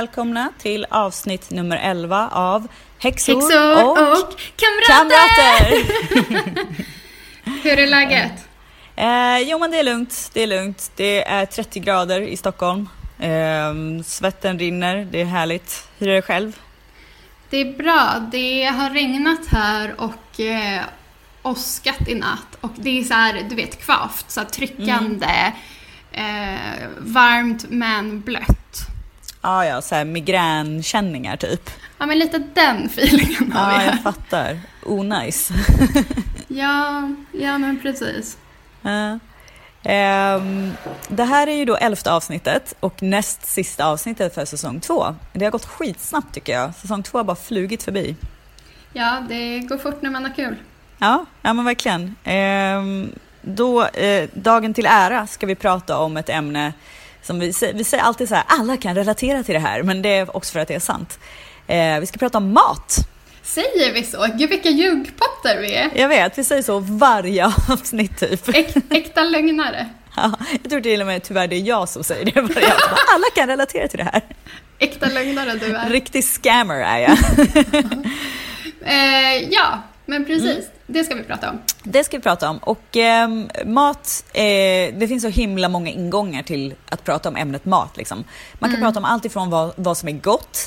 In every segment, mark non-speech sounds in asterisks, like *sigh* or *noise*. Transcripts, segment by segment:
Välkomna till avsnitt nummer 11 av Häxor, Häxor och, och kamrater! kamrater. *laughs* Hur är läget? eh, jo men det är lugnt, det är lugnt. Det är 30 grader i Stockholm. Eh, svetten rinner, det är härligt. Hur är det själv? Det är bra. Det har regnat här och eh, åskat i natt. Och det är så här, du vet, kvavt. Så här tryckande. Eh, varmt men blött. Ah, ja, så här migränkänningar typ. Ja, men lite den feelingen har Ja, vi jag här. fattar. Onajs. *laughs* Ja, ja men precis. Ja. Ehm, det här är ju då elfte avsnittet och näst sista avsnittet för säsong två. Det har gått skitsnabbt tycker jag. Säsong två har bara flugit förbi. Ja, det går fort när man har kul. Ja, ja men verkligen. Ehm, då, eh, dagen till ära ska vi prata om ett ämne som vi, vi säger alltid så här, alla kan relatera till det här, men det är också för att det är sant. Eh, vi ska prata om mat. Säger vi så? Gud vilka ljugpottar vi är. Jag vet, vi säger så varje *laughs* avsnitt typ. Äk, äkta lögnare. Ja, jag tror till och med tyvärr det är jag som säger det *laughs* varje avsnitt. Alla kan relatera till det här. Äkta lögnare du är. Riktig scammer är jag. *laughs* Eh, ja, men precis. Mm. Det ska vi prata om. Det ska vi prata om. Och ehm, mat, eh, det finns så himla många ingångar till att prata om ämnet mat. Liksom. Man kan prata om allt ifrån vad, vad som är gott,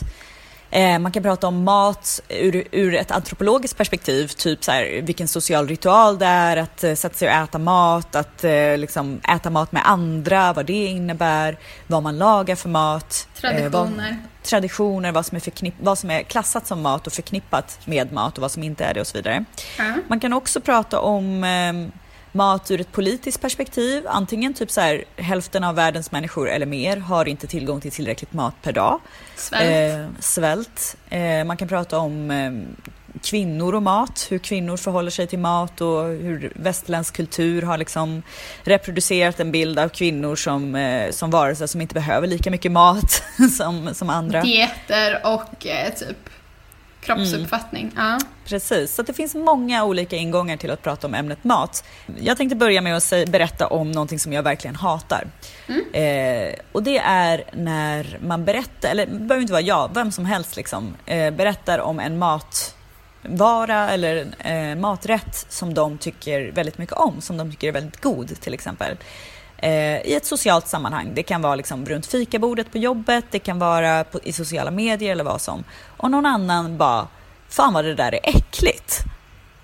eh, man kan prata om mat ur, ur ett antropologiskt perspektiv, typ så här, vilken social ritual det är att eh, sätta sig och äta mat, att eh, liksom, äta mat med andra, vad det innebär, vad man lagar för mat. eh, vad, Traditioner. traditioner, vad som, är förknipp- vad som är klassat som mat och förknippat med mat och vad som inte är det och så vidare. Ja. Man kan också prata om eh, mat ur ett politiskt perspektiv. Antingen typ så här, hälften av världens människor eller mer har inte tillgång till tillräckligt mat per dag. Svält. Eh, svält. Eh, man kan prata om eh, kvinnor och mat, hur kvinnor förhåller sig till mat och hur västerländsk kultur har liksom reproducerat en bild av kvinnor som, eh, som varelser som inte behöver lika mycket mat *laughs* som, som andra. Dieter och eh, typ kroppsuppfattning. Ja. Precis, så det finns många olika ingångar till att prata om ämnet mat. Jag tänkte börja med att berätta om någonting som jag verkligen hatar. Eh, och det är när man berättar, eller det behöver inte vara jag, vem som helst liksom, eh, berättar om en matvara eller eh, maträtt som de tycker väldigt mycket om, som de tycker är väldigt god till exempel. Eh, I ett socialt sammanhang. Det kan vara liksom runt fikabordet på jobbet, det kan vara på, i sociala medier eller vad som. Och någon annan bara, fan vad det där är äckligt.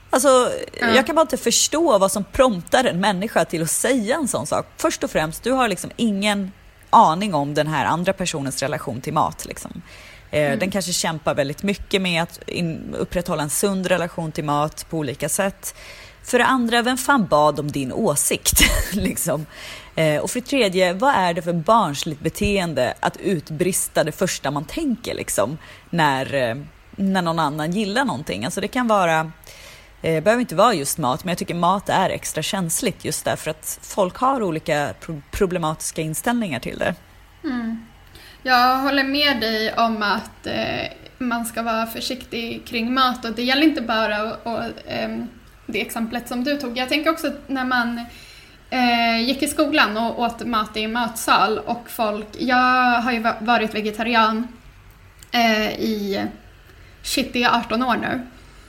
Alltså, Ja. jag kan bara inte förstå vad som promptar en människa till att säga en sån sak. Först och främst, du har liksom ingen aning om den här andra personens relation till mat. Liksom. Eh, Den kanske kämpar väldigt mycket med att in, upprätthålla en sund relation till mat på olika sätt. För det andra, vem fan bad om din åsikt? *laughs* liksom. Eh, och för det tredje, vad är det för barnsligt beteende att utbrista det första man tänker liksom, när, eh, när någon annan gillar någonting? Alltså det kan vara eh, det behöver inte vara just mat, men jag tycker mat är extra känsligt just därför att folk har olika problematiska inställningar till det. Mm. Jag håller med dig om att eh, man ska vara försiktig kring mat och det gäller inte bara och, och, eh, det exemplet som du tog. Jag tänker också när man eh, gick i skolan och åt mat i matsal och folk, jag har ju va- varit vegetarian eh, i shit, det är 18 år nu.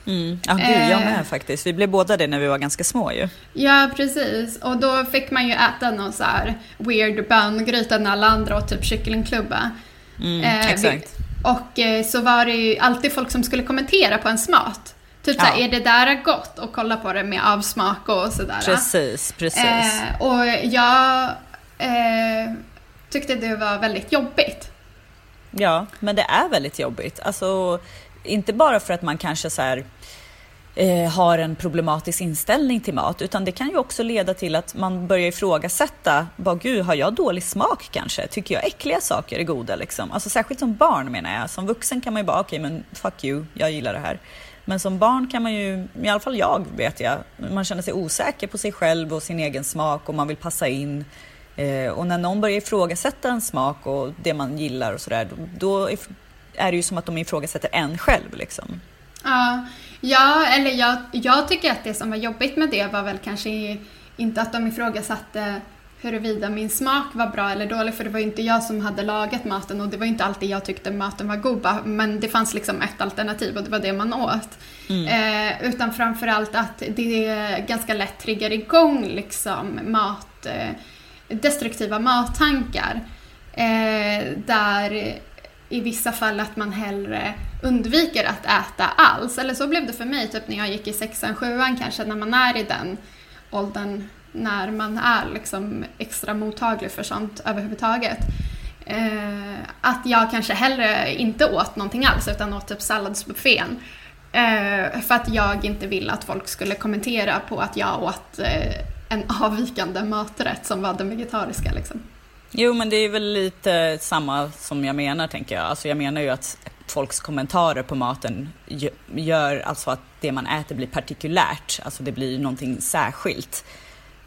Mm. Ja, gud, jag med faktiskt. Vi blev båda det när vi var ganska små ju. Ja, precis. Och då fick man ju äta någon så här weird böngryta när alla andra åt typ kycklingklubba. Mm, eh, exakt. Och eh, så var det ju alltid folk som skulle kommentera på ens mat. Typ ja. såhär, är det där gott? Och kolla på det med avsmak och sådär. Precis, precis. Eh, och jag eh, tyckte det var väldigt jobbigt. Ja, men det är väldigt jobbigt. Alltså, inte bara för att man kanske så här, eh, har en problematisk inställning till mat, utan det kan ju också leda till att man börjar ifrågasätta, bara gud, har jag dålig smak kanske? Tycker jag äckliga saker är goda liksom? Alltså särskilt som barn menar jag. Som vuxen kan man ju bara, okej, okay, men fuck you, jag gillar det här. Men som barn kan man ju, i alla fall jag vet jag, man känner sig osäker på sig själv och sin egen smak och man vill passa in. Eh, och när någon börjar ifrågasätta en smak och det man gillar och sådär, då, är det ju som att de ifrågasätter en själv liksom. Ja, ja eller jag, jag tycker att det som var jobbigt med det var väl kanske inte att de ifrågasatte huruvida min smak var bra eller dålig för det var ju inte jag som hade lagat maten och det var inte alltid jag tyckte maten var god men det fanns liksom ett alternativ och det var det man åt. Mm. Eh, utan framförallt att det ganska lätt triggar igång liksom mat, eh, destruktiva mattankar. Eh, där i vissa fall att man hellre undviker att äta alls. Eller så blev det för mig typ när jag gick i sexan, sjuan kanske, när man är i den åldern när man är liksom extra mottaglig för sånt överhuvudtaget. Eh, att jag kanske hellre inte åt någonting alls utan åt typ salladsbuffén. Eh, för att jag inte ville att folk skulle kommentera på att jag åt eh, en avvikande maträtt som var den vegetariska. Liksom. Jo, men det är väl lite samma som jag menar, tänker jag. Alltså, jag menar ju att folks kommentarer på maten gör alltså att det man äter blir partikulärt, alltså det blir någonting särskilt.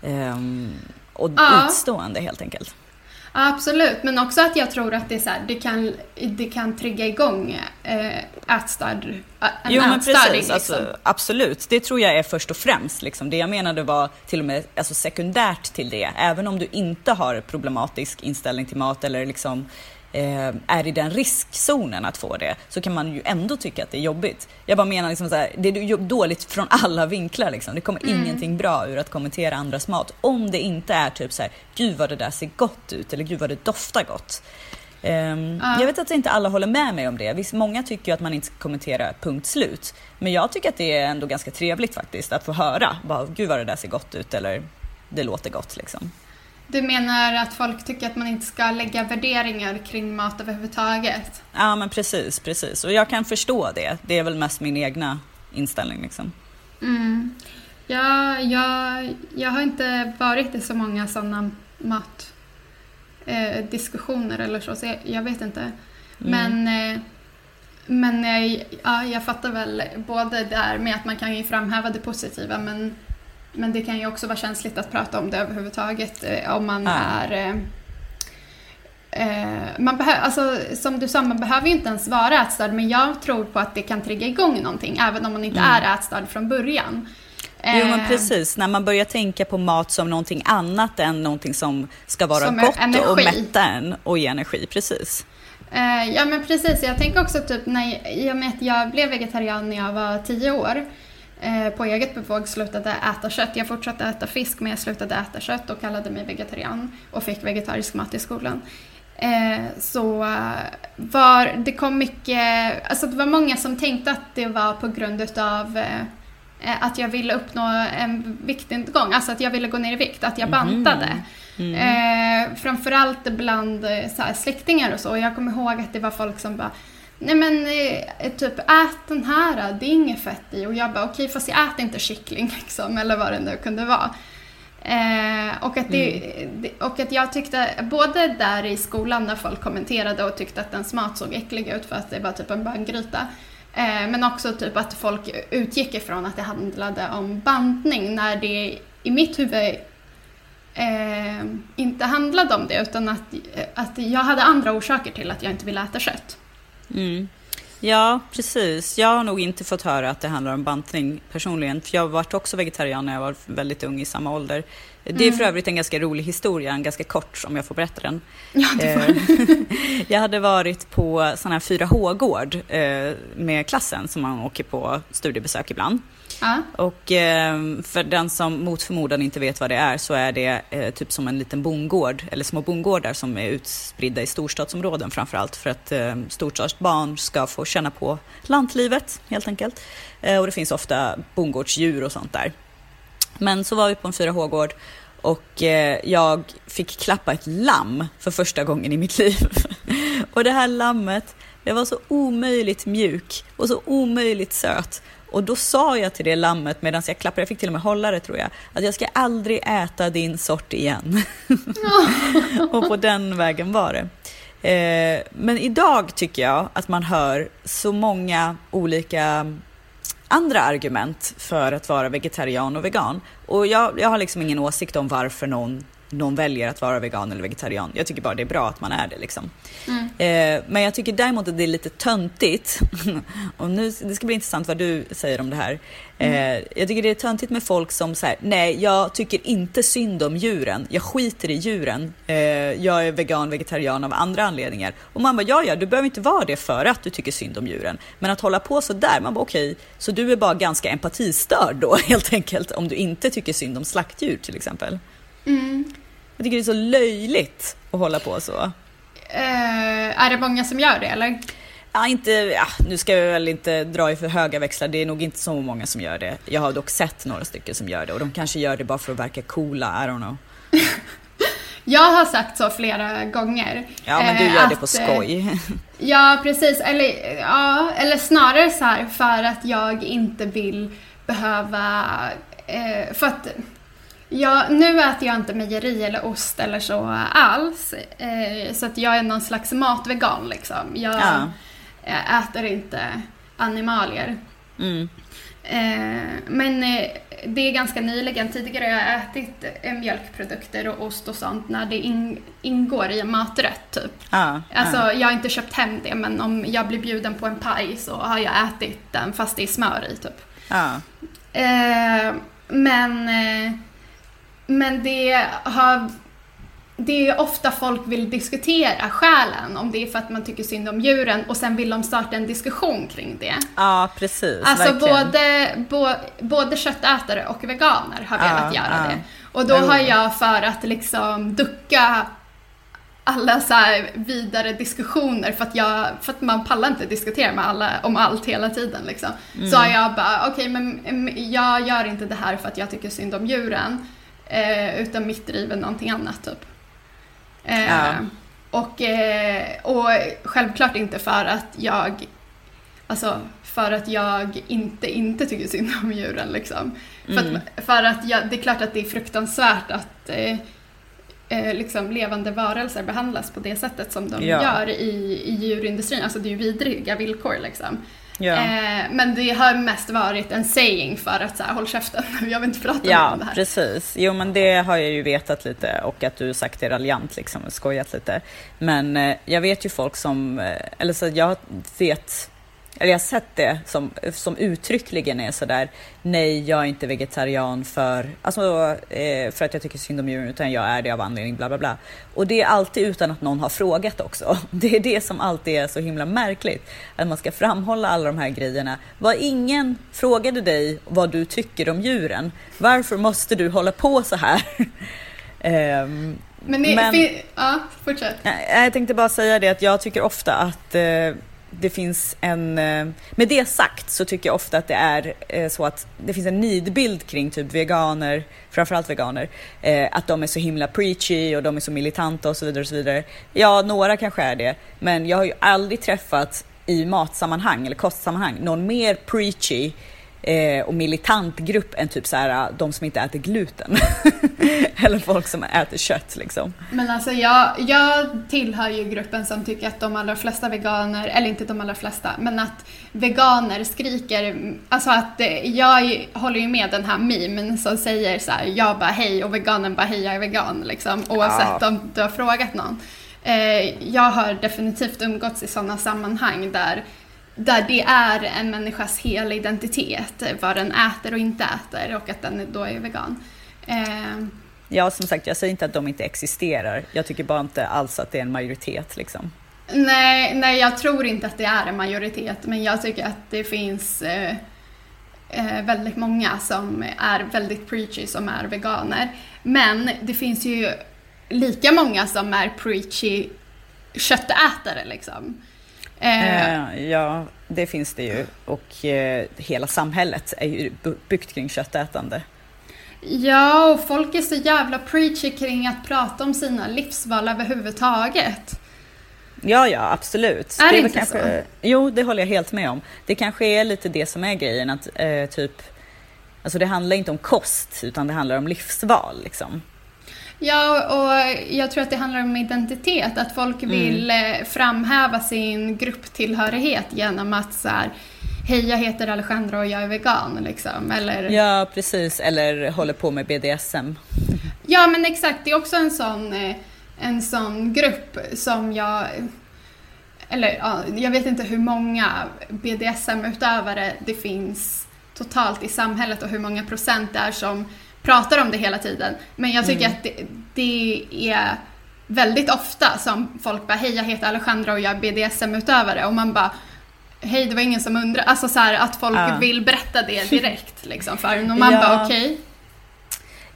Um, och ja. utstående helt enkelt. Absolut, men också att jag tror att det, är så här, det, kan, det kan trigga igång äh, ätstörd, en Jo men precis, liksom. alltså, absolut. Det tror jag är först och främst. Liksom. Det jag menade var till och med alltså, sekundärt till det. Även om du inte har problematisk inställning till mat eller liksom eh, är i den riskzonen att få det så kan man ju ändå tycka att det är jobbigt. Jag bara menar liksom så här, det är dåligt från alla vinklar liksom. Det kommer mm. ingenting bra ur att kommentera andras mat om det inte är typ så här, gud vad det där ser gott ut eller gud vad det doftar gott. Um, uh. Jag vet att inte alla håller med mig om det. Visst, många tycker ju att man inte ska kommentera punkt slut. Men jag tycker att det är ändå ganska trevligt faktiskt att få höra. Bara, Gud vad det där ser gott ut eller det låter gott liksom. Du menar att folk tycker att man inte ska lägga värderingar kring mat överhuvudtaget? Ja, men precis, precis. Och jag kan förstå det. Det är väl mest min egna inställning liksom. Mm. Ja, jag, jag har inte varit i så många sådana matdiskussioner eh, eller så, så jag, jag vet inte. Mm. Men, eh, men eh, ja, jag fattar väl både där med att man kan ju framhäva det positiva men men det kan ju också vara känsligt att prata om det överhuvudtaget eh, om man ja. är eh, eh, man behöver, alltså, som du sa, man behöver ju inte ens vara ätstörd men jag tror på att det kan trigga igång någonting även om man inte mm. är ätstörd från början. Jo men precis, när man börjar tänka på mat som någonting annat än någonting som ska vara som gott energi. och mätta en och ge energi, precis. Ja men precis, jag tänker också typ när, att jag blev vegetarian när jag var tio år på eget bevåg slutade äta kött. Jag fortsatte äta fisk men jag slutade äta kött och kallade mig vegetarian och fick vegetarisk mat i skolan. Eh, så var, det kom mycket, alltså det var många som tänkte att det var på grund utav eh, att jag ville uppnå en viktnedgång, alltså att jag ville gå ner i vikt, att jag mhm. bantade. Mm. Mm. framförallt bland så här, släktingar och så. Jag kommer ihåg att det var folk som bara Nej men eh, typ ät den här, det är inget fett i. Och jag bara okej okay, fast jag äter inte kyckling *laughs* liksom, eller vad det nu kunde vara. Eh, och, att det, mm. och att jag tyckte, både där i skolan när folk kommenterade och tyckte att ens mat såg äcklig ut för att det var typ en bönggryta. Eh, men också typ att folk utgick ifrån att det handlade om bantning när det i mitt huvud eh, inte handlade om det utan att, att jag hade andra orsaker till att jag inte ville äta kött. Mm. Ja, precis. Jag har nog inte fått höra att det handlar om bantning personligen. För jag var också vegetarian när jag var väldigt ung i samma ålder. Det är för övrigt en ganska rolig historia, en ganska kort om jag får berätta den. Ja, Eh, *laughs* jag hade varit på sån här 4H-gård eh, med klassen som man åker på studiebesök ibland. Ja. Och eh, för den som mot förmodan inte vet vad det är så är det eh, typ som en liten bondgård eller små bondgårdar som är utspridda i storstadsområden framförallt för att eh, storstadsbarn ska få känna på lantlivet helt enkelt. Eh, och det finns ofta bondgårdsdjur och sånt där. Men så var vi på en 4H-gård och eh, jag fick klappa ett lamm för första gången i mitt *laughs* liv. och det här lammet, det var så omöjligt mjuk och så omöjligt söt. Och då sa jag till det lammet medan jag klappade, jag fick till och med hålla det tror jag, att jag ska aldrig äta din sort igen. *laughs* och på den vägen var det. Eh, men idag tycker jag att man hör så många olika andra argument för att vara vegetarian och vegan. Och jag, jag har liksom ingen åsikt om varför någon, någon väljer att vara vegan eller vegetarian. Jag tycker bara det är bra att man är det. Liksom. Eh, men jag tycker däremot att det är lite töntigt. *laughs* och nu, det ska bli intressant vad du säger om det här. Eh, jag tycker det är töntigt med folk som säger nej, jag tycker inte synd om djuren. Jag skiter i djuren. Eh, jag är vegan, vegetarian av andra anledningar. Och man bara, ja, ja, du behöver inte vara det för att du tycker synd om djuren. Men att hålla på så där, man bara okej, så du är bara ganska empatistörd då *laughs* helt enkelt om du inte tycker synd om slaktdjur till exempel. Jag tycker det är så löjligt att hålla på så. Eh, är det många som gör det eller? Ja, inte, ja, nu ska jag väl inte dra i för höga växlar, det är nog inte så många som gör det. Jag har dock sett några stycken som gör det och de kanske gör det bara för att verka coola, I don't know. *laughs* Jag har sagt så flera gånger. Ja, men du eh, gör det att, på eh, skoj. *laughs* Ja, precis. Eller, ja, eller snarare så här för att jag inte vill behöva... Eh, för att jag, nu äter jag inte mejeri eller ost eller så alls. Eh, så att jag är någon slags matvegan liksom. Jag Ja. äter inte animalier. Mm. Eh, men eh, det är ganska nyligen, tidigare har jag ätit mjölkprodukter och ost och sånt när det in, ingår i en maträtt typ. Ja, Alltså ja. jag har inte köpt hem det men om jag blir bjuden på en paj så har jag ätit den fast det är smör i typ. Ja. Men, men det har det är ofta folk vill diskutera skälen, om det är för att man tycker synd om djuren och sen vill de starta en diskussion kring det. ja, precis. Alltså verkligen. både, bo, både köttätare och veganer har Ja, velat göra ja. det. Och då har jag för att liksom ducka alla så vidare diskussioner för att, jag, för att man pallar inte diskutera med alla om allt hela tiden liksom. Mm. Så har jag bara, okej men mm, jag gör inte det här för att jag tycker synd om djuren. Eh, utan mitt driv är någonting annat typ. Eh, Ja. och, eh, och självklart inte för att jag Alltså för att jag inte, inte tycker synd om djuren liksom. För Mm. att, för att jag, det är klart att det är fruktansvärt att eh, eh, liksom levande varelser behandlas på det sättet som de Ja. gör i, i djurindustrin. Alltså det är ju vidriga villkor liksom. Ja. Eh, men det har mest varit en saying för att så här, håll käften, *laughs* jag vill inte prata Ja, om det här. precis. Jo, men det har jag ju vetat lite och att du sagt det raljant liksom, och skojat lite. Men eh, jag vet ju folk som, eh, eller så jag vet, eller jag har sett det som, som uttryckligen är sådär, nej jag är inte vegetarian för, alltså, eh, för att jag tycker synd om djuren utan jag är det av anledning bla bla bla. Och det är alltid utan att någon har frågat också. *laughs* Det är det som alltid är så himla märkligt, att man ska framhålla alla de här grejerna. Vad ingen frågade dig vad du tycker om djuren, varför måste du hålla på så här? *laughs* Ehm, Men, det, Men- ja, fortsätt. Nej, Jag tänkte bara säga det att jag tycker ofta att eh, det finns en... Eh, med det sagt så tycker jag ofta att det är eh, så att det finns en nidbild kring typ veganer, framförallt veganer, eh, att de är så himla preachy och de är så militanta och så vidare och så vidare. Ja, några kanske är det, men jag har ju aldrig träffat i matsammanhang eller kostsammanhang någon mer preachy eh, och militant grupp än typ så här de som inte äter gluten. *laughs* eller folk som äter kött liksom. Men alltså jag, jag tillhör ju gruppen som tycker att de allra flesta veganer, eller inte de allra flesta, men att veganer skriker, alltså att eh, jag håller ju med den här memen som säger så här, jag bara hej och veganen bara hej jag är vegan liksom, oavsett Ja. om du har frågat någon. Eh, jag har definitivt umgåtts i sådana sammanhang där där det är en människas hela identitet, vad den äter och inte äter och att den då är vegan. Eh, Ja, som sagt, jag säger inte att de inte existerar. Jag tycker bara inte alls att det är en majoritet liksom. nej, nej, jag tror inte att det är en majoritet, men jag tycker att det finns eh, eh, väldigt många som är väldigt preachy som är veganer. Men det finns ju lika många som är preachy köttätare liksom. Eh, Eh, ja, det finns det ju. Och eh, hela samhället är ju byggt kring köttätande. Ja, och folk är så jävla preachy kring att prata om sina livsval överhuvudtaget. Ja, ja, absolut. Är det väl inte så? Jo, det håller jag helt med om. Det kanske är lite det som är grejen, att eh, typ... Alltså det handlar inte om kost, utan det handlar om livsval liksom. Ja, och jag tror att det handlar om identitet, att folk vill eh, framhäva sin grupptillhörighet genom att så här, hej jag heter Alejandra och jag är vegan liksom, eller Ja, precis. Eller håller på med BDSM. Ja, men exakt. Det är också en sån, eh, en sån grupp som jag... Eller ja, jag vet inte hur många BDSM-utövare det finns totalt i samhället och hur många procent det är som pratar om det hela tiden. Men jag tycker att det, det är väldigt ofta som folk bara hej jag heter Alejandra och jag är BDSM-utövare och man bara hej det var ingen som undrar. Alltså så här, att folk Ja. vill berätta det *laughs* direkt liksom för en och man Ja. bara okej.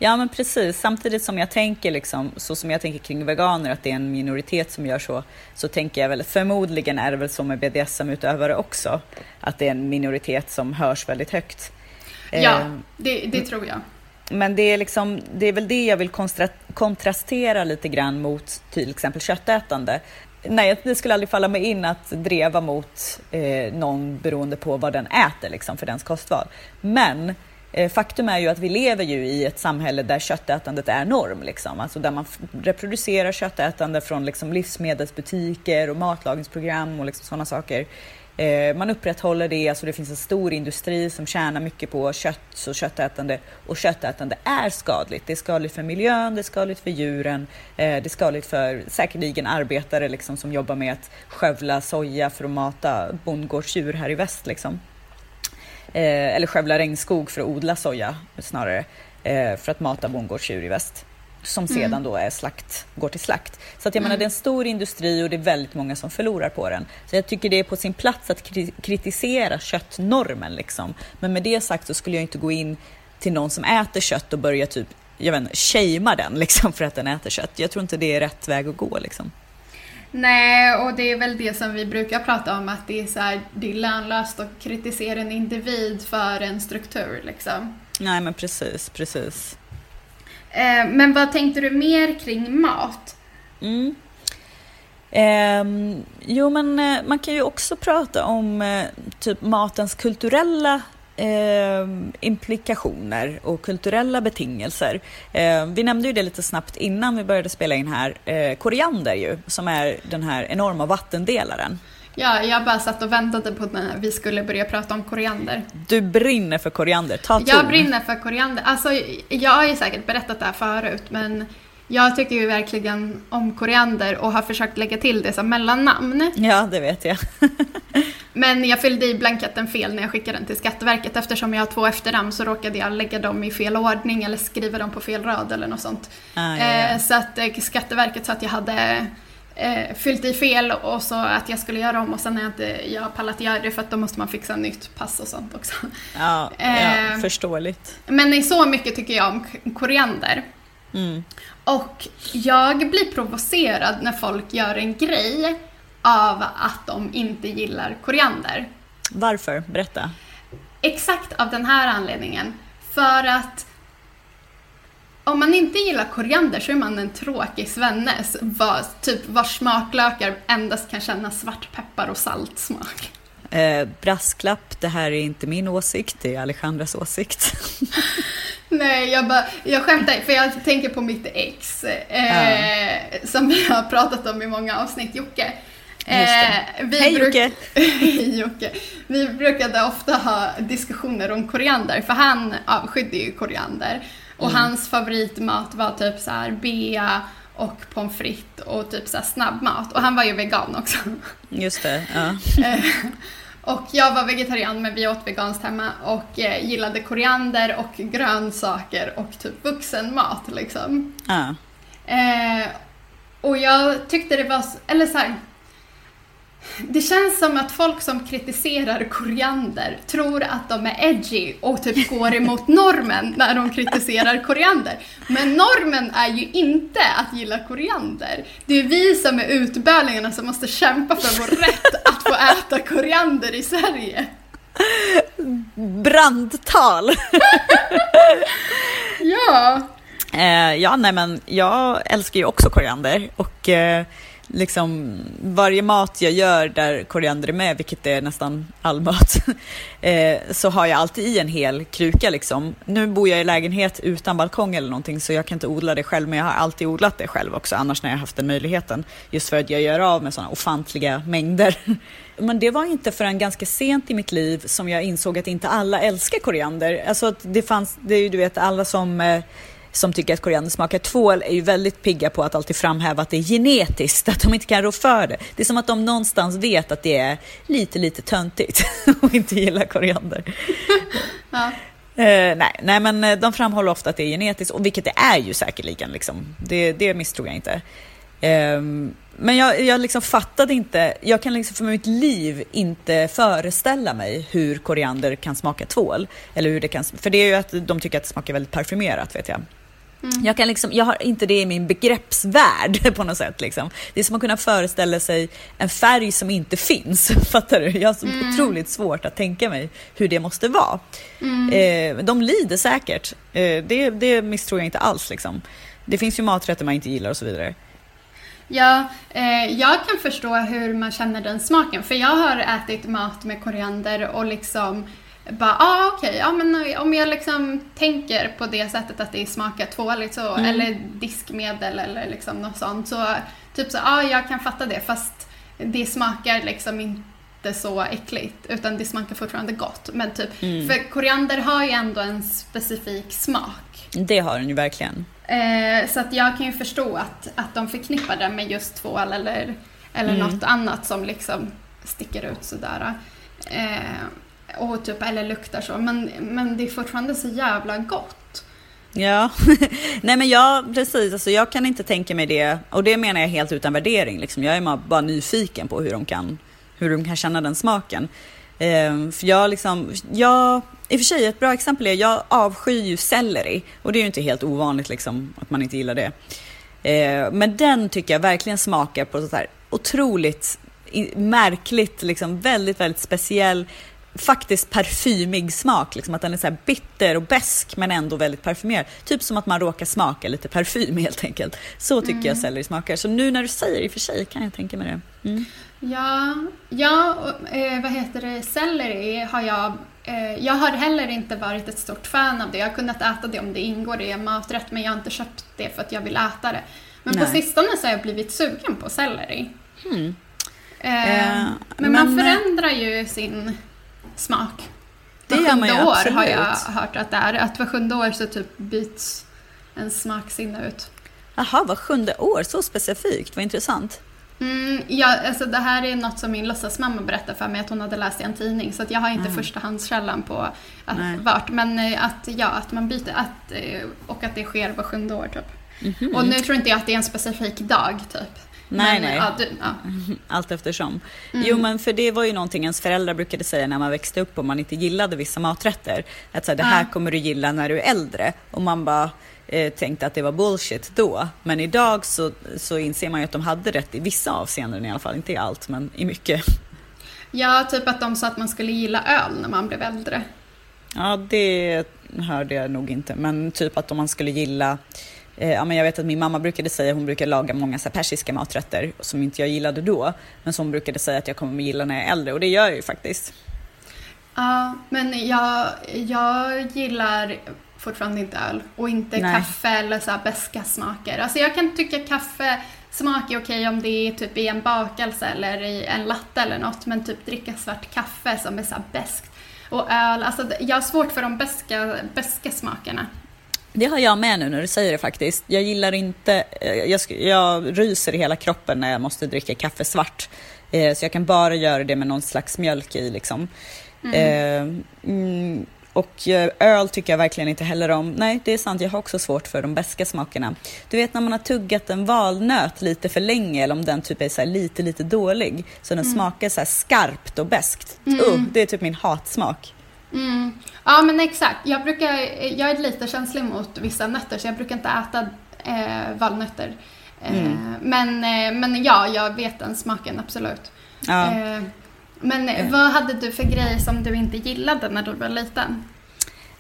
Ja, men precis. Samtidigt som jag tänker liksom, så som jag tänker kring veganer, att det är en minoritet som gör så, så tänker jag väl, förmodligen är det väl så med BDSM-utövare också, att det är en minoritet som hörs väldigt högt. Ja, Eh, det, det tror jag. Men det är, liksom, det är väl det jag vill kontra kontrastera lite grann mot till exempel köttätande. Nej, det skulle aldrig falla mig in att dreva mot eh, någon beroende på vad den äter liksom, för dens kostval. Men eh, faktum är ju att vi lever ju i ett samhälle där köttätandet är norm, liksom. alltså där man reproducerar köttätande från liksom, livsmedelsbutiker och matlagningsprogram och liksom, sådana saker. Eh, man upprätthåller det, alltså det finns en stor industri som tjänar mycket på kött och köttätande och köttätande är skadligt. Det är skadligt för miljön, det är skadligt för djuren, eh, det är skadligt för säkerligen arbetare liksom, som jobbar med att skövla soja för att mata bondgårdsdjur här i väst. Liksom. Eh, eller skövla regnskog för att odla soja snarare, eh, för att mata bondgårdsdjur i väst som sedan då är slakt, går till slakt. Så att jag menar, det är en stor industri och det är väldigt många som förlorar på den. Så jag tycker det är på sin plats att kri- kritisera köttnormen liksom. Men med det sagt så skulle jag inte gå in till någon som äter kött och börja typ, jag vet inte, shamea den liksom för att den äter kött. Jag tror inte det är rätt väg att gå liksom. Nej, och det är väl det som vi brukar prata om, att det är, så här, det är lönlöst att kritisera en individ för en struktur. Liksom. Nej men precis, precis. Eh, men vad tänkte du mer kring mat? Mm. Eh, jo, men eh, man kan ju också prata om eh, typ matens kulturella ehm, implikationer och kulturella betingelser. Ehm, vi nämnde ju det lite snabbt innan vi började spela in här. Eh, koriander ju, som är den här enorma vattendelaren. Ja, jag bara satt och väntade på när vi skulle börja prata om koriander. Du brinner för koriander, ta ton. Jag brinner för koriander. Alltså, jag har ju säkert berättat det här förut, men jag tycker ju verkligen om koriander och har försökt lägga till det som mellannamn. Ja, det vet jag. *laughs* Men jag fyllde i blanketten fel när jag skickade den till Skatteverket. Eftersom jag har två efternamn så råkade jag lägga dem i fel ordning eller skriva dem på fel rad eller något sånt. Ah, ja, ja. Eh, så att eh, Skatteverket sa att jag hade eh, fyllt i fel och så att jag skulle göra om och sen har jag inte jag pallat göra det för att då måste man fixa nytt pass och sånt också. Ja, ja, Eh. förståeligt. Men i så mycket tycker jag om koriander. Mm. Och jag blir provocerad när folk gör en grej av att de inte gillar koriander. Varför? Berätta. Exakt av den här anledningen. För att om man inte gillar koriander så är man en tråkig svennes, var, typ vars smaklökar endast kan känna svartpeppar och saltsmak. Eh, brasklapp, det här är inte min åsikt, det är Alejandras åsikt. *laughs* Nej, jag, bara, jag skämtar, för jag tänker på mitt ex, eh, som vi har pratat om i många avsnitt, Jocke. det. vi Hej, Jocke. *laughs* Hej Jocke! Vi brukade ofta ha diskussioner om koriander, för han avskydde ju koriander. Och Mm. hans favoritmat var typ så här bea och pommes frites och typ så här snabbmat. Och han var ju vegan också. Just det, ja. *laughs* Eh, Och jag var vegetarian men vi åt veganskt hemma och eh, gillade koriander och grönsaker och typ vuxenmat liksom. Ja. Eh, och jag tyckte det var, eller så här, Det känns som att folk som kritiserar koriander tror att de är edgy och typ går emot normen när de kritiserar koriander. Men normen är ju inte att gilla koriander. Det är vi som är utbölingarna som måste kämpa för vår rätt att få äta koriander i Sverige. Brandtal! Ja, Eh, ja, nej men jag älskar ju också koriander och eh, liksom varje mat jag gör där koriander är med, vilket är nästan all mat, *laughs* eh, så har jag alltid i en hel kruka liksom. Nu bor jag i lägenhet utan balkong eller någonting så jag kan inte odla det själv, men jag har alltid odlat det själv också, annars när jag haft den möjligheten. Just för att jag gör av med sådana ofantliga mängder. *laughs* Men det var inte förrän ganska sent i mitt liv som jag insåg att inte alla älskar koriander. Alltså att det fanns, det är ju du vet alla som eh, som tycker att koriander smakar tvål är ju väldigt pigga på att alltid framhäva att det är genetiskt, att de inte kan rå för det. Det är som att de någonstans vet att det är lite, lite töntigt *laughs* och inte gillar koriander. *laughs* ja. Eh, nej, nej, men eh, de framhåller ofta att det är genetiskt, och vilket det är ju säkerligen. Liksom. Det, det misstror jag inte. Ehm, men jag, jag liksom fattade inte, jag kan liksom för mitt liv inte föreställa mig hur koriander kan smaka tvål. Eller hur det kan, för det är ju att de tycker att det smakar väldigt parfymerat vet jag. Jag, kan liksom, jag har inte det i min begreppsvärld *laughs* på något sätt. Liksom. Det är som att kunna föreställa sig en färg som inte finns. *laughs* Fattar du? Jag har så otroligt svårt att tänka mig hur det måste vara. Eh, de lider säkert. Eh, det, det misstror jag inte alls. Liksom. Det finns ju maträtter man inte gillar och så vidare. Ja, eh, jag kan förstå hur man känner den smaken. För jag har ätit mat med koriander och liksom bara, ah, okej, ja men om jag liksom tänker på det sättet att det smakar tvåligt så, eller diskmedel eller liksom något sånt så typ så, ah, jag kan fatta det fast det smakar liksom inte så äckligt utan det smakar fortfarande gott. Men typ, för koriander har ju ändå en specifik smak. Det har den ju verkligen. Eh, så att jag kan ju förstå att, att de förknippar det med just tvål eller, eller något annat som liksom sticker ut sådär. Eh, och typ, eller luktar så. Men, men det är fortfarande så jävla gott. Ja, *laughs* nej men jag, precis, alltså jag kan inte tänka mig det och det menar jag helt utan värdering. Liksom. Jag är bara- nyfiken på hur de kan, hur de kan känna den smaken. Ehm, för jag liksom, jag, i och för sig ett bra exempel är, jag avskyr ju selleri och det är ju inte helt ovanligt liksom att man inte gillar det. Ehm, men den tycker jag verkligen smakar på så här otroligt märkligt, liksom väldigt, väldigt speciell faktiskt parfymig smak, liksom att den är så bitter och besk men ändå väldigt parfymerad. Typ som att man råkar smaka lite parfym helt enkelt. Så tycker jag selleri smakar. Så nu när du säger det, i och för sig kan jag tänka mig det. Mm. Ja, ja och, eh, vad heter det, selleri har jag eh, jag har heller inte varit ett stort fan av det. Jag har kunnat äta det om det ingår i en maträtt men jag har inte köpt det för att jag vill äta det. Men på Nej. sistone så har jag blivit sugen på selleri. Hmm. Eh, men, man men, eh, förändrar ju sin smak. Det Var sjunde år har jag absolut. hört att det är. Att var sjunde år så typ byts en smaksinne ut. Jaha, var sjunde år? Så specifikt, vad intressant. Mm, ja, alltså det här är något som min låtsasmamma berättade för mig att hon hade läst i en tidning så jag har inte förstahandskällan på att, Mm. Nej. vart. Men eh, att, ja, att man byter att, eh, och att det sker var sjunde år typ. Mhm. Och nu tror inte jag att det är en specifik dag typ. Nej, men, nej. Ja, du, ja. *laughs* Allt eftersom. Jo, men för det var ju någonting ens föräldrar brukade säga när man växte upp och man inte gillade vissa maträtter. Att så här, det här Ja. kommer du gilla när du är äldre. Och man bara eh, tänkte att det var bullshit då. Men idag så, så inser man ju att de hade rätt i vissa avseenden i alla fall. Inte i allt, men i mycket. *laughs* ja, typ att de sa att man skulle gilla öl när man blev äldre. Ja, det hörde jag nog inte. Men typ att om man skulle gilla eh, Ja, men jag vet att min mamma brukade säga, hon brukar laga många så persiska maträtter som inte jag gillade då. Men som hon brukade säga att jag kommer att gilla när jag är äldre och det gör jag ju faktiskt. Ja, men jag, jag gillar fortfarande inte öl och inte Nej. kaffe eller så här beska smaker. Alltså jag kan tycka kaffe smak är okej om det är typ i en bakelse eller i en latte eller något, men typ dricka svart kaffe som är så här beskt. Och öl, alltså jag har svårt för de beska, beska smakerna. Det har jag med nu när du säger det faktiskt. Jag gillar inte, eh, jag, jag ryser i hela kroppen när jag måste dricka kaffe svart. Eh, så jag kan bara göra det med någon slags mjölk i liksom. Mm. Eh, mm, och eh, öl tycker jag verkligen inte heller om. Nej, det är sant, jag har också svårt för de beska smakerna. Du vet när man har tuggat en valnöt lite för länge eller om den typ är så lite, lite dålig. Så den mm. smakar så skarpt och beskt. Mm. Uh, det är typ min hatsmak. Mm. Ja men exakt. Jag, brukar, jag är lite känslig mot vissa nötter så jag brukar inte äta eh, valnötter. Eh, mm. men, eh, men ja, jag vet den smaken absolut. Ja. Eh, men mm. vad hade du för grejer som du inte gillade när du var liten?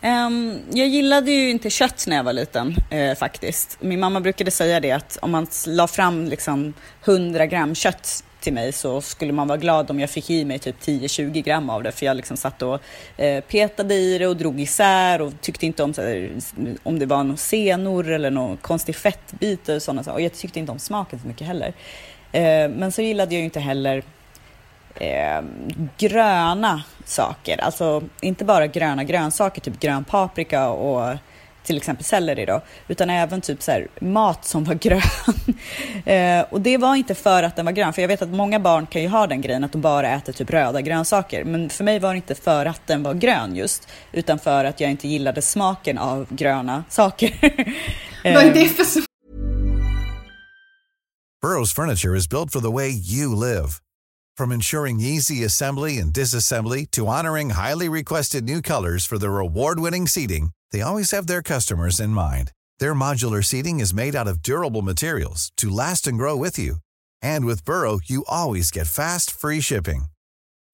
Um, jag gillade ju inte kött när jag var liten uh, faktiskt. Min mamma brukade säga det att om man la fram liksom 100 gram kött till mig så skulle man vara glad om jag fick i mig typ 10-20 gram av det för jag liksom satt och eh, petade i det och drog isär och tyckte inte om, här, om det var några senor eller någon konstig fettbit och sådana saker. Och jag tyckte inte om smaken så mycket heller. Eh, men så gillade jag ju inte heller eh, gröna saker. Alltså inte bara gröna grönsaker, typ grön paprika och till exempel selleri då, utan även typ så här, mat som var *laughs* grön. eh, och det var inte för att den var grön, för jag vet att många barn kan ju ha den grejen att de bara äter typ röda grönsaker. Men för mig var det inte för att den var grön just, utan för att jag inte gillade smaken av gröna saker. *laughs* Vad är det för så? Burrows furniture is built for the way you live. From ensuring easy assembly and disassembly to honoring highly requested new colors for their award-winning seating, they always have their customers in mind. Their modular seating is made out of durable materials to last and grow with you. And with Burrow, you always get fast, free shipping.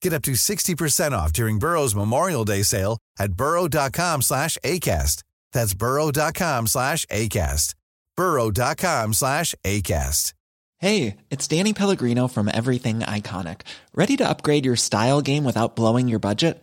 Get up to 60% off during Burrow's Memorial Day sale at burrow.com slash ACAST. That's burrow.com slash ACAST. burrow.com slash ACAST. Hey, it's Danny Pellegrino from Everything Iconic. Ready to upgrade your style game without blowing your budget?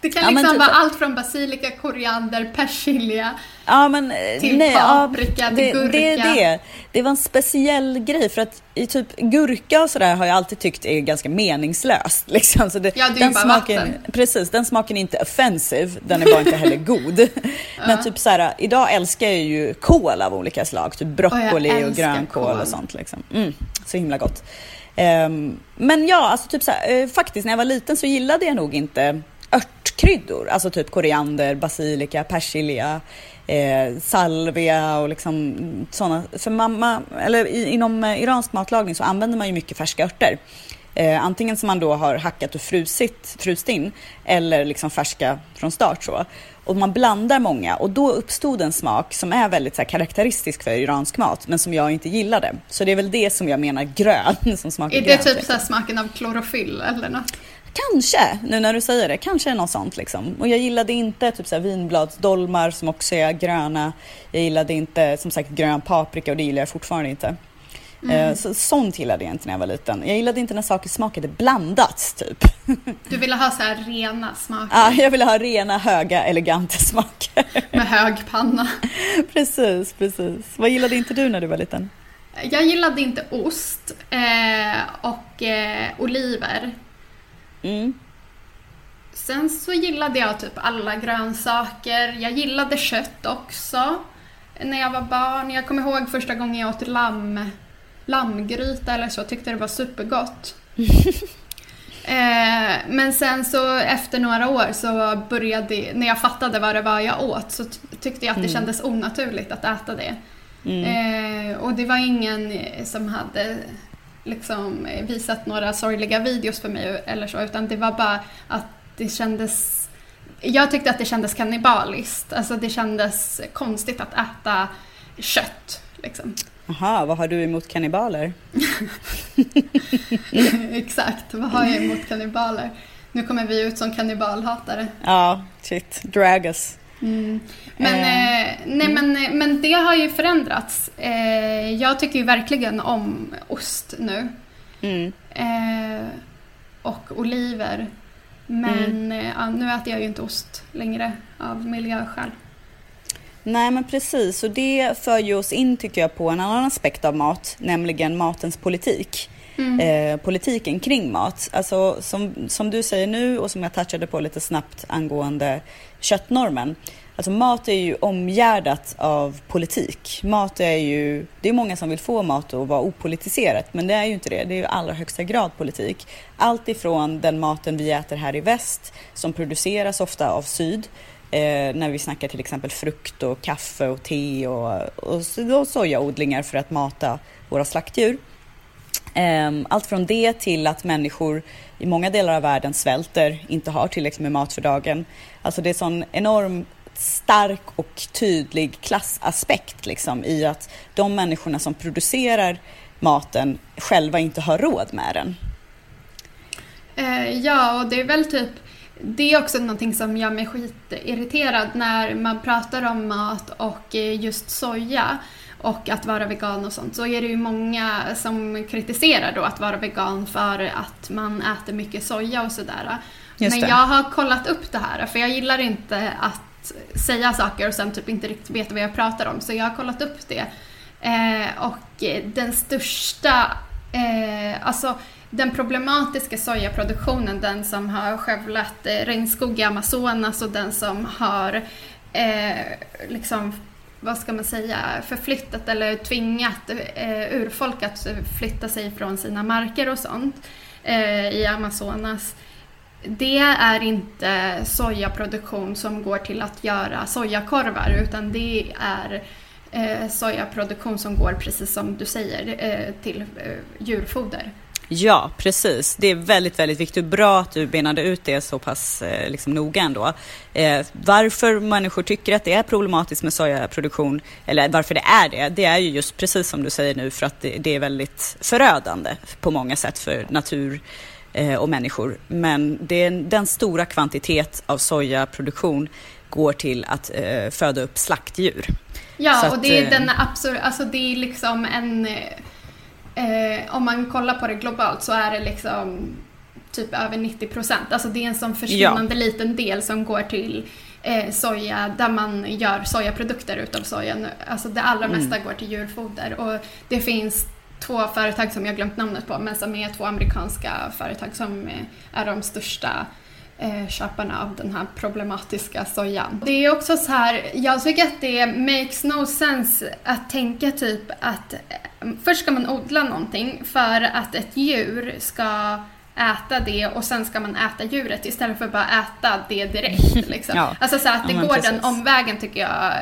Det kan liksom ja, vara typ, allt från basilika, koriander, persilja ja, men, till nej, paprika, till det, gurka. Det, det, det var en speciell grej för att i typ gurka och sådär har jag alltid tyckt är ganska meningslöst. Liksom. Så det, ja, det är den bara smaken, vatten. Precis, den smaken är inte offensive, den är bara inte heller god. *laughs* Men typ såhär, idag älskar jag ju kål av olika slag, typ broccoli och, och grönkål och sånt. Liksom. Mm, så himla gott. Ehm, men ja, alltså typ så här, eh, faktiskt när jag var liten så gillade jag nog inte örtkryddor, alltså typ koriander, basilika, persilja, eh, salvia och liksom sådana. För mamma, eller inom eh, iransk matlagning så använder man ju mycket färska örter. Eh, antingen som man då har hackat och frusit, frust in eller liksom färska från start så. Och man blandar många och då uppstod en smak som är väldigt så här, karaktäristisk för iransk mat men som jag inte gillade. Så det är väl det som jag menar grön *laughs* som smakar Är det grönt, typ liksom. så smaken av klorofyll eller något? Kanske, nu när du säger det, kanske är något sånt liksom. Och jag gillade inte typ så här vinbladsdolmar som också är gröna. Jag gillade inte som sagt grön paprika och det gillar jag fortfarande inte. Mm. Eh, så, sånt gillade jag inte när jag var liten. Jag gillade inte när saker smakade blandat typ. *laughs* Du ville ha så här rena smaker? Ja, jag ville ha rena, höga, eleganta smaker. *laughs* Med hög panna. *laughs* precis, precis. Vad gillade inte du när du var liten? Jag gillade inte ost eh, och eh, oliver. Mm. Sen så gillade jag typ alla grönsaker. Jag gillade kött också när jag var barn. Jag kommer ihåg första gången jag åt lamm, lammgryta eller så. Tyckte det var supergott. *laughs* eh, men sen så efter några år så började, när jag fattade vad det var jag åt så tyckte jag att det mm. kändes onaturligt att äta det. Mm. Eh, och det var ingen som hade liksom visat några sorgliga videos för mig eller så, utan det var bara att det kändes jag tyckte att det kändes kannibaliskt. Alltså det kändes konstigt att äta kött. Liksom. Aha, vad har du emot kannibaler? *laughs* Exakt, vad har jag emot kannibaler? Nu kommer vi ut som kannibalhatare. Ja, shit. Drag us. Mm. Men, eh, eh nej, mm. men, men det har ju förändrats. Eh, jag tycker ju verkligen om ost nu. Mm. Eh, och oliver. Men mm. Eh, ja, nu äter jag ju inte ost längre av miljöskäl. Nej men precis och det för ju oss in tycker jag på en annan aspekt av mat, nämligen matens politik. Mm. Eh, politiken kring mat. Alltså som, som du säger nu och som jag touchade på lite snabbt angående köttnormen. Alltså mat är ju omgärdat av politik. Mat är ju, det är många som vill få mat att vara opolitiserat men det är ju inte det. Det är ju allra högsta grad politik. Allt ifrån den maten vi äter här i väst som produceras ofta av syd eh, när vi snackar till exempel frukt och kaffe och te och, och, och sojaodlingar för att mata våra slaktdjur. Eh, allt från det till att människor i många delar av världen svälter, inte har tillräckligt med mat för dagen. Alltså det är sån enorm stark och tydlig klassaspekt liksom, i att de människorna som producerar maten själva inte har råd med den. Eh, ja, och det är väl typ det är också någonting som gör mig skitirriterad när man pratar om mat och eh, just soja och att vara vegan och sånt så är det ju många som kritiserar då att vara vegan för att man äter mycket soja och sådär. Men jag har kollat upp det här för jag gillar inte att säga saker och sen typ inte riktigt veta vad jag pratar om. Så jag har kollat upp det. Eh, och den största, eh, alltså den problematiska sojaproduktionen, den som har skövlat eh, regnskog i Amazonas och den som har eh, liksom vad ska man säga, förflyttat eller tvingat eh, urfolk att flytta sig från sina marker och sånt eh, i Amazonas det är inte sojaproduktion som går till att göra sojakorvar utan det är eh, sojaproduktion som går, precis som du säger, eh, till eh, djurfoder. Ja, precis. Det är väldigt, väldigt viktigt. Bra att du benade ut det så pass eh, liksom, noga ändå. Eh, varför människor tycker att det är problematiskt med sojaproduktion, eller varför det är det, det är ju just precis som du säger nu för att det, det är väldigt förödande på många sätt för natur eh, och människor. Men det är den stora kvantitet av sojaproduktion går till att eh, föda upp slaktdjur. Ja, Så och att, det är eh, den absolut, alltså det är liksom en, eh, om man kollar på det globalt så är det liksom typ över 90 procent. Alltså det är en sån försvinnande ja. liten del som går till eh, soja, där man gör sojaprodukter utav sojan. Alltså det allra mm. mesta går till djurfoder och det finns två företag som jag glömt namnet på, men som är två amerikanska företag som är de största eh, köparna av den här problematiska sojan. Det är också så här, jag tycker att det makes no sense att tänka typ att eh, först ska man odla någonting för att ett djur ska äta det och sen ska man äta djuret istället för att bara äta det direkt. *laughs* Liksom. ja. Alltså så att det ja, går precis. den omvägen tycker jag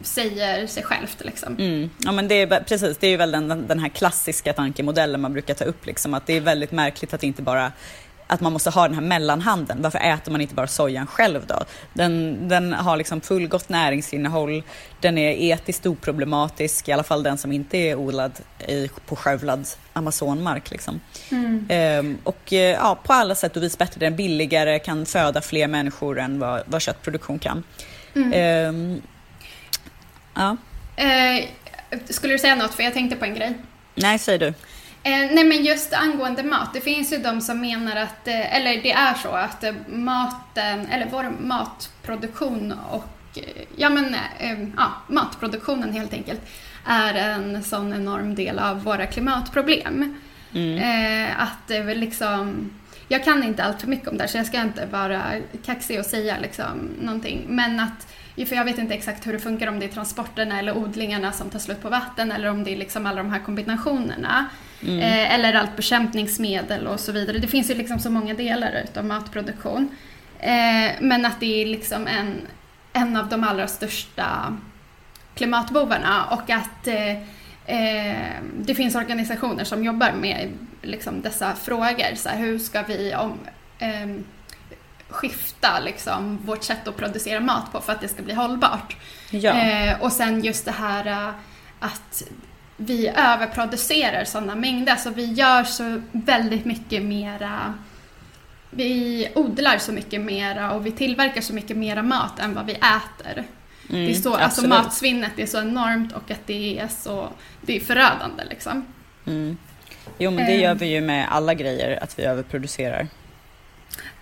säger sig självt. Liksom. Mm. Ja men det är precis, det är ju väl den, den här klassiska tankemodellen man brukar ta upp liksom, att det är väldigt märkligt att inte bara att man måste ha den här mellanhanden. Varför äter man inte bara sojan själv då? Den, den har liksom fullgott näringsinnehåll, den är etiskt oproblematisk, i alla fall den som inte är odlad i, på skövlad Amazonmark. Liksom. Mm. Ehm, och eh, ja, på alla sätt och vis bättre, den billigare, kan föda fler människor än vad, vad köttproduktion kan. Mm. Ehm, ja. Eh, skulle du säga något? För jag tänkte på en grej. Nej, säg du. Eh, nej men just angående mat, det finns ju de som menar att, eh, eller det är så att eh, maten, eller vår matproduktion och, eh, ja men, eh, ja, matproduktionen helt enkelt, är en sån enorm del av våra klimatproblem. Mm. Eh, att det liksom, jag kan inte allt för mycket om det här så jag ska inte vara kaxig och säga liksom någonting, men att för jag vet inte exakt hur det funkar, om det är transporterna eller odlingarna som tar slut på vatten eller om det är liksom alla de här kombinationerna. Mm. Eh, eller allt bekämpningsmedel och så vidare. Det finns ju liksom så många delar utav matproduktion. Eh, men att det är liksom en, en av de allra största klimatbovarna och att eh, det finns organisationer som jobbar med liksom dessa frågor. Så här, hur ska vi om, eh, skifta liksom, vårt sätt att producera mat på för att det ska bli hållbart? Ja. Eh, och sen just det här att vi överproducerar sådana mängder, så vi gör så väldigt mycket mera vi odlar så mycket mera och vi tillverkar så mycket mera mat än vad vi äter. det är så, alltså matsvinnet är så enormt och att det är så, det är förödande liksom. Jo men det Eh. gör vi ju med alla grejer, att vi överproducerar.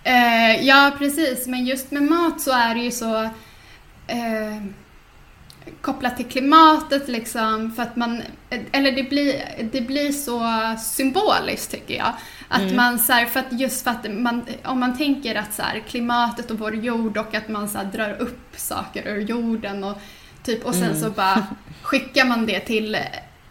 Eh, ja, precis. Men just med mat så är det ju så eh, kopplat till klimatet liksom. För att man, eller det blir, det blir så symboliskt tycker jag. Att man så här, för att just för att man, om man tänker att så här, klimatet och vår jord och att man så här, drar upp saker ur jorden och typ och sen så bara *laughs* skickar man det till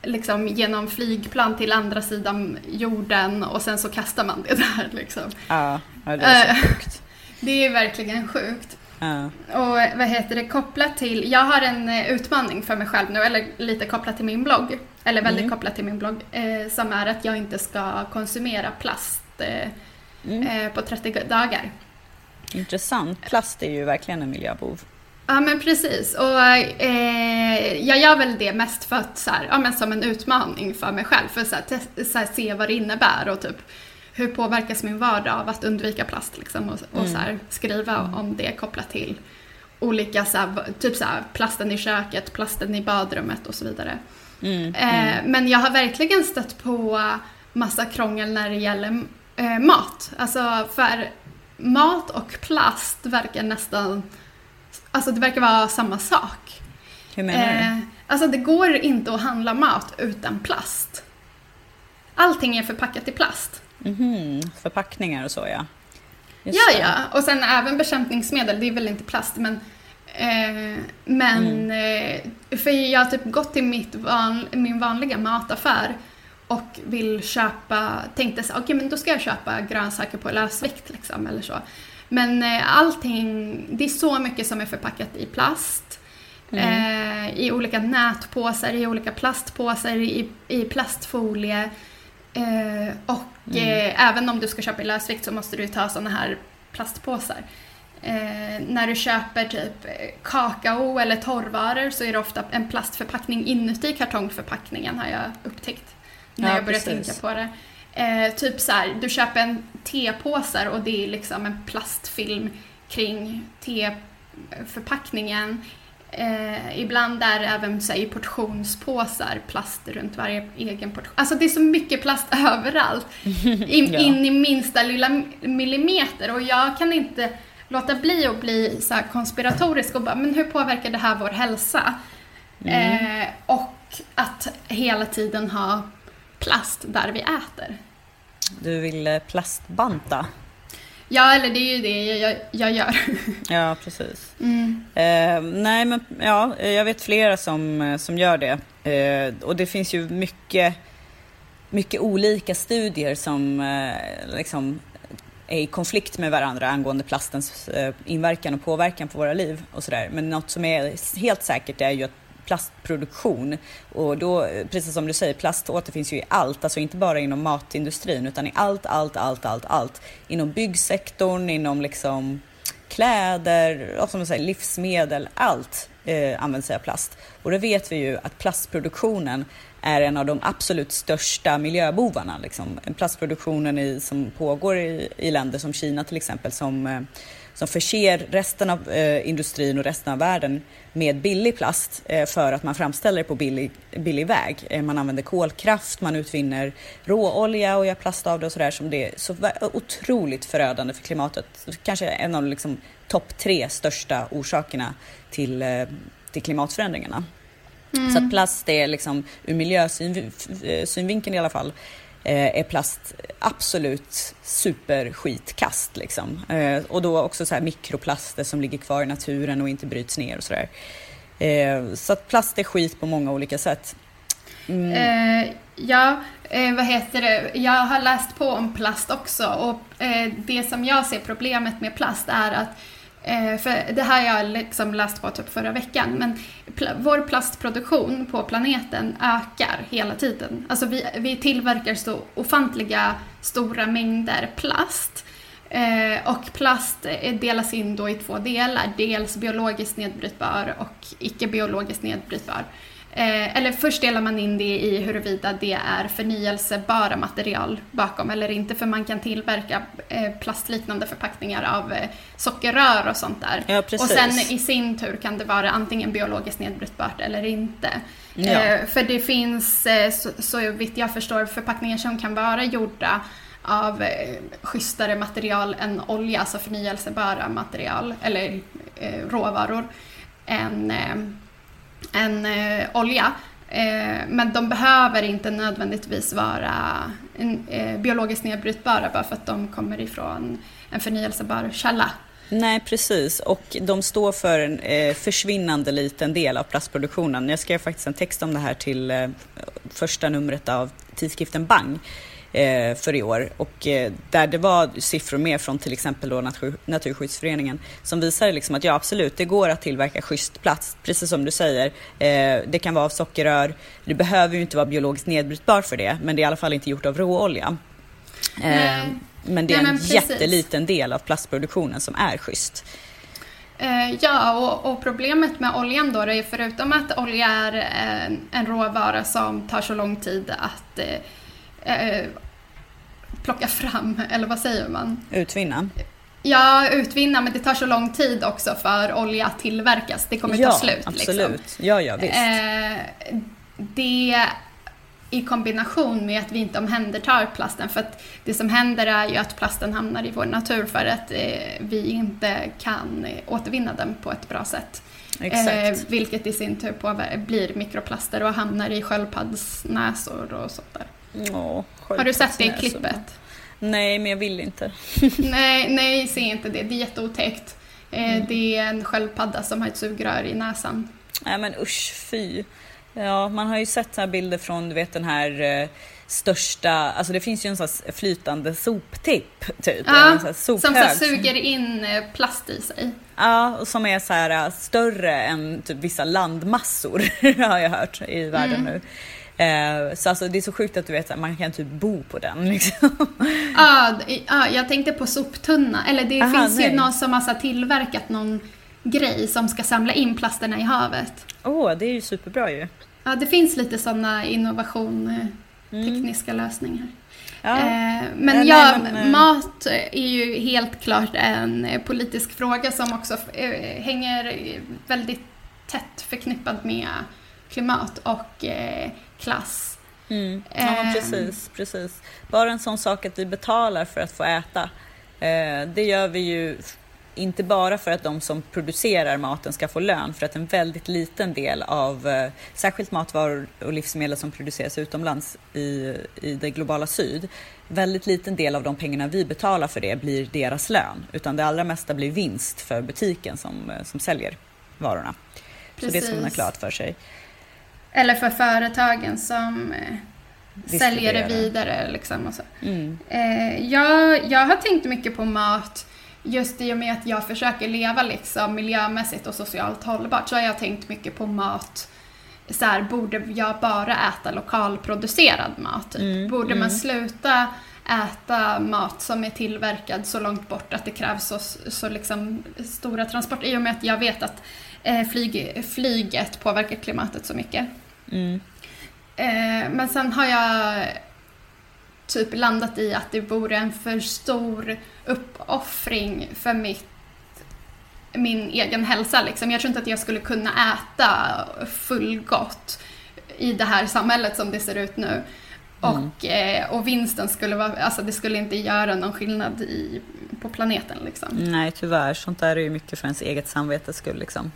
liksom genom flygplan till andra sidan jorden och sen så kastar man det *laughs* där liksom. Ja, ja det är så Eh. sjukt. *laughs* Det är verkligen sjukt. Ja. Och vad heter det, kopplat till, jag har en eh, utmaning för mig själv nu, eller lite kopplat till min blogg, eller väldigt Mm. kopplat till min blogg, eh, som är att jag inte ska konsumera plast eh, Mm. eh, på 30 dagar. Intressant. Plast är ju verkligen en miljöbov. Ja men precis, och eh, jag gör väl det mest för att så här, ja, men som en utmaning för mig själv, för att så här, så här, se vad det innebär och typ hur påverkas min vardag av att undvika plast liksom, och, och så här, skriva om det kopplat till olika, så här, typ så här, plasten i köket, plasten i badrummet och så vidare. Mm. Eh, men jag har verkligen stött på massa krångel när det gäller eh, mat. Alltså för mat och plast verkar nästan, alltså det verkar vara samma sak. Hur menar du? Eh, alltså det går inte att handla mat utan plast. Allting är förpackat i plast. Mhm, Förpackningar och så ja. Just Ja, ja. Och sen även bekämpningsmedel, det är väl inte plast, men... Eh, men... Eh, för jag har typ gått till mitt van, min vanliga mataffär och vill köpa, tänkte så okej men då ska jag köpa grönsaker på lösvikt liksom, eller så. Men eh, allting, det är så mycket som är förpackat i plast. Eh, I olika nätpåsar, i olika plastpåsar, i, i plastfolie. Eh, och eh, även om du ska köpa i lösvikt så måste du ta sådana här plastpåsar. Eh, när du köper typ eh, kakao eller torrvaror så är det ofta en plastförpackning inuti kartongförpackningen har jag upptäckt. När Ja, jag börjar precis. tänka på det. Eh, typ så här, du köper en tepåsar och det är liksom en plastfilm kring teförpackningen. Eh, ibland är det även så här, i portionspåsar plast runt varje egen portion. Alltså det är så mycket plast *laughs* överallt. *laughs* In, Ja. in i minsta lilla millimeter och jag kan inte låta bli att bli så konspiratorisk och bara, men hur påverkar det här vår hälsa? Eh, och att hela tiden ha plast där vi äter. Du vill eh, plastbanta? Ja, eller det är ju det jag, jag, gör. *laughs* Ja, precis. Mm. Eh, nej, men ja, jag vet flera som, eh, som gör det. Eh, och det finns ju mycket, mycket olika studier som eh, liksom är i konflikt med varandra angående plastens eh, inverkan och påverkan på våra liv och sådär. Men något som är helt säkert är ju att plastproduktion och då, eh, precis som du säger, plast återfinns ju i allt, alltså inte bara inom matindustrin utan i allt, allt, allt, allt, allt. Inom byggsektorn, inom liksom kläder, och som säger, livsmedel, allt eh, använder sig av plast. Och det vet vi ju att plastproduktionen är en av de absolut största miljöbovarna. Liksom. Plastproduktionen i, som pågår i, i länder som Kina till exempel som, eh, som förser resten av eh, industrin och resten av världen med billig plast eh, för att man framställer det på billig, billig väg. Eh, man använder kolkraft, man utvinner råolja och gör plast av det och sådär som det är så otroligt förödande för klimatet. Kanske en av de liksom, topp tre största orsakerna till, eh, till klimatförändringarna. Så att plast är liksom, ur miljösynvinkeln i alla fall, eh, är plast absolut superskitkast. Liksom. Eh, och då också så här mikroplaster som ligger kvar i naturen och inte bryts ner och sådär. Eh, så att plast är skit på många olika sätt. Eh, ja, eh, vad heter det? Jag har läst på om plast också och eh, det som jag ser problemet med plast är att Eh, för det här har jag liksom läst på typ förra veckan, men pl vår plastproduktion på planeten ökar hela tiden. Alltså vi, vi tillverkar så ofantliga stora mängder plast. Eh, och plast eh, delas in då i två delar, dels biologiskt nedbrytbar och icke biologiskt nedbrytbar. Eh, eller först delar man in det i huruvida det är förnyelsebara material bakom eller inte, för man kan tillverka eh, plastliknande förpackningar av eh, sockerrör och sånt där. Ja, och sen i sin tur kan det vara antingen biologiskt nedbrytbart eller inte. Ja. För det finns, så, så vitt jag förstår, förpackningar som kan vara gjorda av eh, schysstare material än olja, alltså förnyelsebara material eller råvaror, än än eh, olja. Eh, men de behöver inte nödvändigtvis vara en, eh, biologiskt nedbrytbara bara för att de kommer ifrån en förnyelsebar källa. Nej, precis. Och de står för en eh, försvinnande liten del av plastproduktionen. Jag skrev faktiskt en text om det här till eh, första numret av tidskriften Bang eh, för i år och eh, där det var siffror med från till exempel då Natur, Naturskyddsföreningen som visar liksom att ja absolut, det går att tillverka schysst plast, precis som du säger. Eh, det kan vara av sockerrör, det behöver ju inte vara biologiskt nedbrytbar för det, men det är i alla fall inte gjort av råolja. Eh, men det är Nej, en men jätteliten del av plastproduktionen som är schysst. Eh, ja, och, och, problemet med oljan då är förutom att olja är en, en råvara som tar så lång tid att eh, eh plocka fram, eller vad säger man? Utvinna? Ja, utvinna, men det tar så lång tid också för olja att tillverkas. Det kommer ja, ta slut. absolut. Liksom. Ja, ja, visst. Eh, det i kombination med att vi inte omhändertar plasten. För att det som händer är ju att plasten hamnar i vår natur för att eh, vi inte kan eh, återvinna den på ett bra sätt. Eh, vilket i sin tur blir mikroplaster och hamnar i sköldpaddsnäsor och sånt där. Åh, Har du sett det klippet? Nej, men jag vill inte. *laughs* nej, nej, se inte det. Det är jätteotäckt. Eh, mm. Det är en sköldpadda som har ett sugrör i näsan. Nej men usch, fy. Ja, man har ju sett här bilder från du vet den här eh, största, alltså det finns ju en sån flytande soptipp typ. Ja, som så suger in eh, plast i sig. Ja, och som är så här eh, större än typ vissa landmassor *laughs* har jag hört i världen mm. nu. Eh, så alltså, det är så sjukt att du vet att man kan typ bo på den. *laughs* Liksom. Ja, ah, jag tänkte på soptunna. Eller det Aha, finns nej. ju någon som har tillverkat någon grej som ska samla in plasterna i havet. Åh, oh, det är ju superbra ju. Ja, det finns lite sådana innovation, eh, mm. tekniska lösningar. Ja. Eh, men äh, ja, mat är ju helt klart en politisk fråga som också hänger väldigt tätt förknippad med klimat och klass. Mm. Ja, precis, precis. Bara en sån sak att vi betalar för att få äta. Det gör vi ju inte bara för att de som producerar maten ska få lön, för att en väldigt liten del av eh, särskilt matvaror och livsmedel som produceras utomlands i, i det globala syd, väldigt liten del av de pengarna vi betalar för det blir deras lön, utan det allra mesta blir vinst för butiken som, eh, som säljer varorna. Precis. Så det ska man ha klart för sig. Eller för företagen som eh, säljer det vidare. Liksom och så. Mm. Eh, jag, jag har tänkt mycket på mat just i och med att jag försöker leva liksom miljömässigt och socialt hållbart så har jag tänkt mycket på mat så här, borde jag bara äta lokalproducerad mat? Typ? Mm, borde mm. man sluta äta mat som är tillverkad så långt bort att det krävs så, så liksom stora transporter? I och med att jag vet att eh, flyg, flyget påverkar klimatet så mycket. Mm. Eh, men sen har jag typ landat i att det vore en för stor uppoffring för mitt, min egen hälsa. Liksom. Jag tror inte att jag skulle kunna äta fullgott i det här samhället som det ser ut nu. Mm. Och, eh, och vinsten skulle vara, alltså det skulle inte göra någon skillnad i, på planeten liksom. Nej tyvärr, sånt där är ju mycket för ens eget samvetes skull liksom.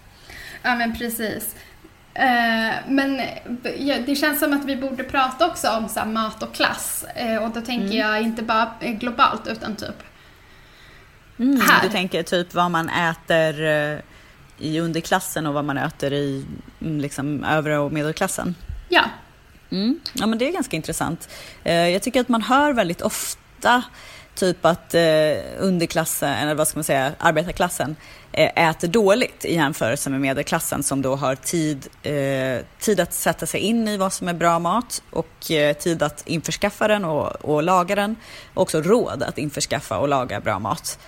Ja men precis. Eh, men det känns som att vi borde prata också om så mat och klass. Eh, och då tänker mm. jag inte bara globalt utan typ mm, här. Du tänker typ vad man äter eh, i underklassen och vad man äter i mm, liksom, övre och medelklassen? Ja. Mm. Ja men det är ganska intressant. Jag tycker att man hör väldigt ofta typ att eh, underklassen, eller vad ska man säga, arbetarklassen eh, äter dåligt i jämförelse med medelklassen som då har tid, eh, tid att sätta sig in i vad som är bra mat och eh, tid att införskaffa den och, och laga den. Och också råd att införskaffa och laga bra mat.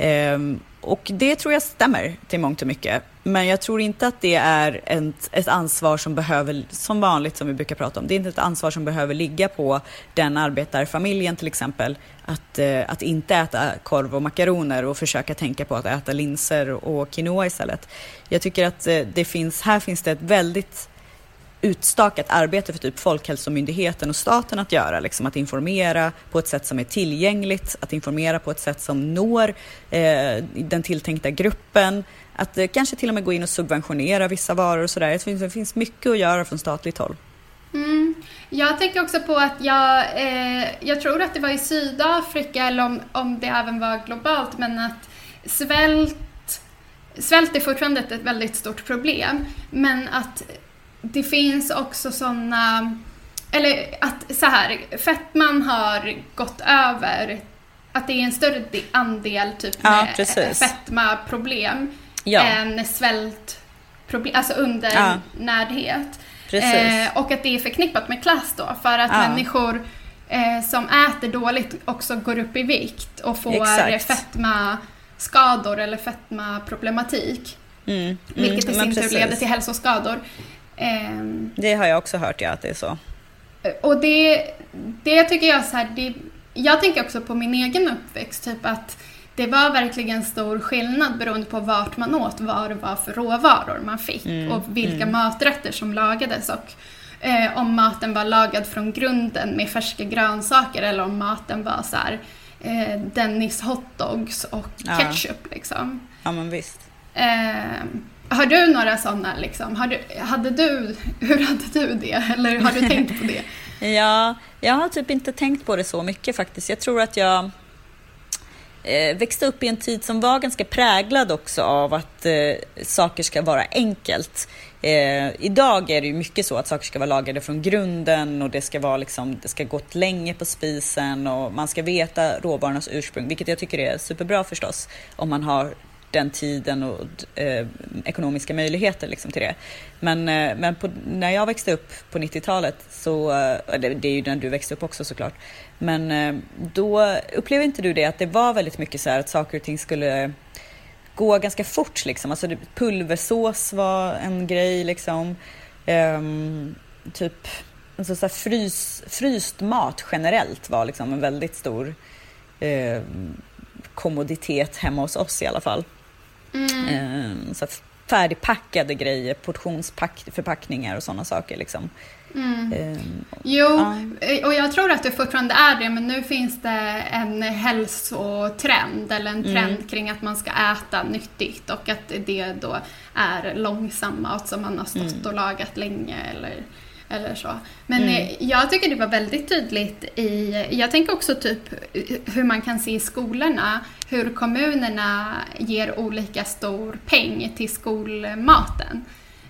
Ehm, och det tror jag stämmer till mångt och mycket. Men jag tror inte att det är ett, ett ansvar som behöver, som vanligt som vi brukar prata om, det är inte ett ansvar som behöver ligga på den arbetarfamiljen till exempel. Att, eh, att inte äta korv och makaroner och försöka tänka på att äta linser och quinoa istället. Jag tycker att eh, det finns, här finns det ett väldigt utstakat arbete för typ Folkhälsomyndigheten och staten att göra. Liksom att informera på ett sätt som är tillgängligt, att informera på ett sätt som når eh, den tilltänkta gruppen. Att eh, kanske till och med gå in och subventionera vissa varor och sådär. Det finns, det finns mycket att göra från statligt håll. Mm. Jag tänker också på att jag, eh, jag tror att det var i Sydafrika eller om, om det även var globalt, men att svält Svält är fortfarande ett väldigt stort problem, men att det finns också sådana, eller att så här, fettman har gått över, att det är en större andel typ ja, med fetmaproblem ja. än svältproblem, alltså undernärdhet. Ja. Eh, och att det är förknappat med klass då, för att människor eh, som äter dåligt också går upp i vikt och får Exakt. fetmaskador eller fetmaproblematik. Mm, mm, vilket i sin tur leder till hälsoskador. Um, det har jag också hört, ja, att det är så. Och det, det tycker jag så här, det, jag tänker också på min egen uppväxt, typ att det var verkligen stor skillnad beroende på vart man åt, vad det var för råvaror man fick mm, och vilka mm. maträtter som lagades och eh, om maten var lagad från grunden med färska grönsaker eller om maten var så här, eh, Dennis hotdogs och ja. ketchup liksom. Ja men visst. Eh, har du några sådana liksom? Har du, hade du, hur hade du det? Eller har du tänkt på det? *laughs* ja, jag har typ inte tänkt på det så mycket faktiskt. Jag tror att jag eh, växte upp i en tid som var ganska präglad också av att eh, saker ska vara enkelt. Eh, idag är det ju mycket så att saker ska vara lagade från grunden och det ska vara liksom, det ska gått länge på spisen och man ska veta råvarornas ursprung, vilket jag tycker är superbra förstås om man har den tiden och eh, ekonomiska möjligheter liksom till det. Men, eh, men på, när jag växte upp på 90-talet, så, eh, det, det, är ju när du växte upp också såklart, men eh, då upplevde inte du det att det var väldigt mycket så här att saker och ting skulle gå ganska fort liksom. Alltså pulversås var en grej liksom. Um, typ alltså så frys, fryst mat generellt var liksom en väldigt stor eh, kommoditet hemma hos oss i alla fall. Mm. Eh, så färdigpackade grejer, portionsförpackningar och sådana saker. Liksom. Mm. Eh, jo, ja. och jag tror att det fortfarande är det, men nu finns det en hälsotrend, eller en trend mm. kring att man ska äta nyttigt och att det då är långsam mat som man har stått mm. och lagat länge eller eller så. Men mm. Eh, jag tycker det var väldigt tydligt i, jag tänker också typ hur man kan se i skolorna, hur kommunerna ger olika stor peng till skolmaten.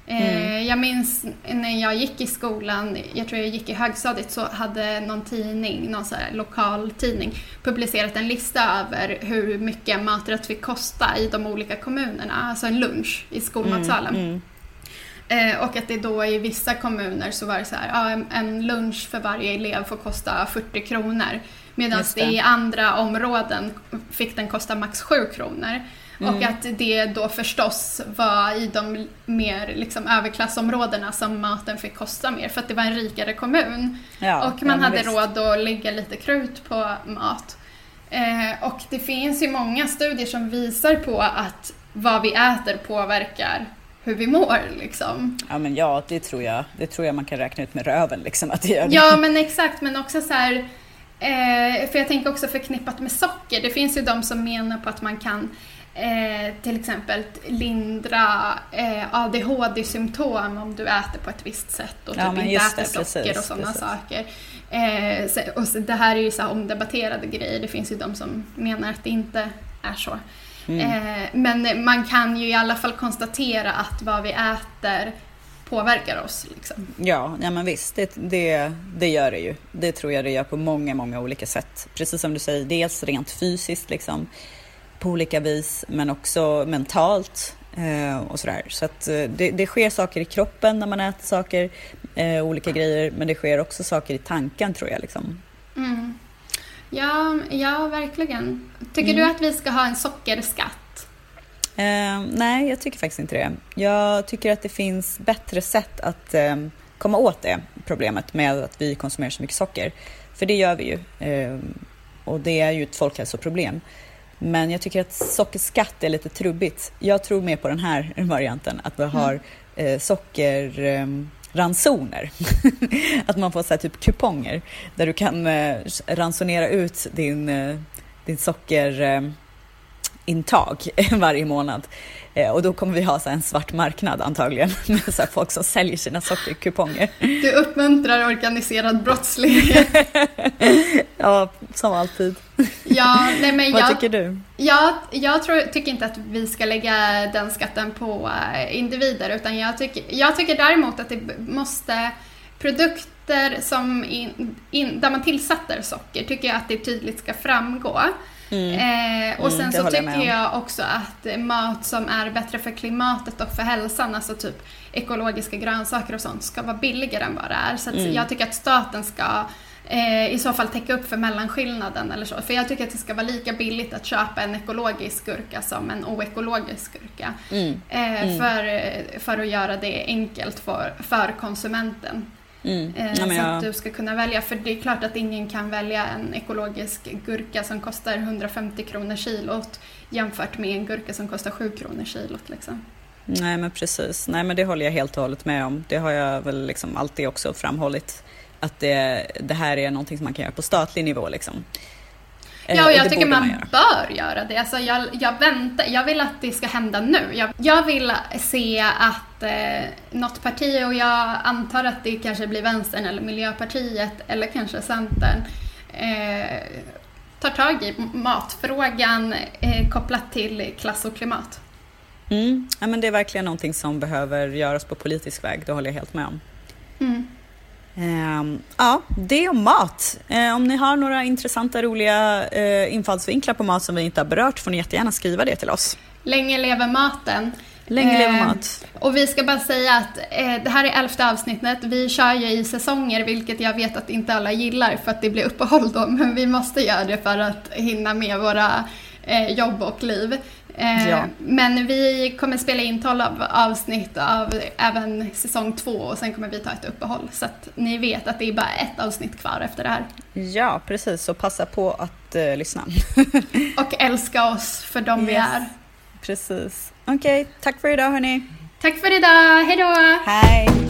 Eh, mm. Jag minns när jag gick i skolan, jag tror jag gick i högstadiet, så hade någon tidning, någon så lokal tidning, publicerat en lista över hur mycket maträtt fick kosta i de olika kommunerna, alltså en lunch i skolmatsalen. Mm. Eh, och att det då i vissa kommuner så var det så här, ja, en lunch för varje elev får kosta 40 kronor. Medan det. det. i andra områden fick den kosta max 7 kronor. Mm. Och att det då förstås var i de mer liksom, överklassområdena som maten fick kosta mer för att det var en rikare kommun. Ja, och man ja, hade visst. råd att lägga lite krut på mat. Eh, och det finns ju många studier som visar på att vad vi äter påverkar hur vi mår liksom. Ja men ja, det tror jag. Det tror jag man kan räkna ut med röven liksom att det gör det. Ja men exakt, men också så här, eh, för jag tänker också förknippat med socker. Det finns ju de som menar på att man kan eh, till exempel lindra eh, ADHD-symptom om du äter på ett visst sätt och ja, typ inte äter det, socker precis, och sådana saker. Eh, och så, det här är ju så omdebatterade grejer. Det finns ju de som menar att det inte är så. Mm. Eh, men man kan ju i alla fall konstatera att vad vi äter påverkar oss. Liksom. Ja, ja men visst, det, det, det gör det ju. Det tror jag det gör på många, många olika sätt. Precis som du säger, dels rent fysiskt liksom, på olika vis, men också mentalt eh, och sådär. Så att eh, det, det sker saker i kroppen när man äter saker, eh, olika grejer, men det sker också saker i tanken tror jag. Liksom. Mm. Ja, ja, verkligen. Tycker mm. du att vi ska ha en sockerskatt? Eh, nej, jag tycker faktiskt inte det. Jag tycker att det finns bättre sätt att eh, komma åt det problemet med att vi konsumerar så mycket socker. För det gör vi ju. Eh, och det är ju ett folkhälsoproblem. Men jag tycker att sockerskatt är lite trubbigt. Jag tror mer på den här *laughs* varianten, att vi har mm. eh, sockerransoner. *laughs* att man får så typ kuponger där du kan eh, ransonera ut din, eh, din socker intag *laughs* varje månad. Eh, och då kommer vi ha så en svart marknad antagligen *laughs* med så folk som säljer sina sockerkuponger. Du uppmuntrar organiserad brottslighet. ja, som alltid. Ja, *laughs* nej men Vad jag, tycker du? Jag, jag tror, tycker inte att vi ska lägga den skatten på eh, individer utan jag tycker, jag tycker däremot att det måste produkter som in, in, där man tillsätter socker tycker jag att det tydligt ska framgå. Mm. Eh, och mm, sen mm, så tycker jag också att mat som är bättre för klimatet och för hälsan, alltså typ ekologiska grönsaker och sånt, ska vara billigare än vad det är. Så mm. jag tycker att staten ska eh, i så fall täcka upp för mellanskillnaden eller så. För jag tycker att det ska vara lika billigt att köpa en ekologisk gurka som en oekologisk gurka. Mm. Eh, mm. för, för att göra det enkelt för, för konsumenten. Mm. Eh, ja, så jag... att du ska kunna välja. För det är klart att ingen kan välja en ekologisk gurka som kostar 150 kronor kilot jämfört med en gurka som kostar 7 kronor kilot. Liksom. Nej men precis, nej men det håller jag helt och hållet med om. Det har jag väl liksom alltid också framhållit. Att det, det här är någonting som man kan göra på statlig nivå liksom. Eh, ja, och jag tycker man, man bör göra det. Alltså jag, jag, väntar, jag vill att det ska hända nu. Jag, jag vill se att eh, något parti, och jag antar att det kanske blir Vänstern eller Miljöpartiet eller kanske Centern, eh, tar tag i matfrågan eh, kopplat till klass och klimat. Mm. Ja, men det är verkligen någonting som behöver göras på politisk väg, det håller jag helt med om. Mm. Um, ja, det om mat. Uh, om ni har några intressanta, roliga uh, infallsvinklar på mat som vi inte har berört får ni jättegärna skriva det till oss. Länge lever maten. Länge lever uh, mat. Och vi ska bara säga att eh, det här är elfte avsnittet. Vi kör ju i säsonger, vilket jag vet att inte alla gillar för att det blir uppehåll då, men vi måste göra det för att hinna med våra eh, jobb och liv. Eh, ja. Men vi kommer spela in 12 avsnitt av även säsong två och sen kommer vi ta ett uppehåll. Så att ni vet att det är bara ett avsnitt kvar efter det här. Ja, precis. Så passa på att uh, lyssna. *laughs* och älska oss för de yes. vi är. Precis. Okej, okay, tack för idag hörni. Tack för idag. Hej då! Hej!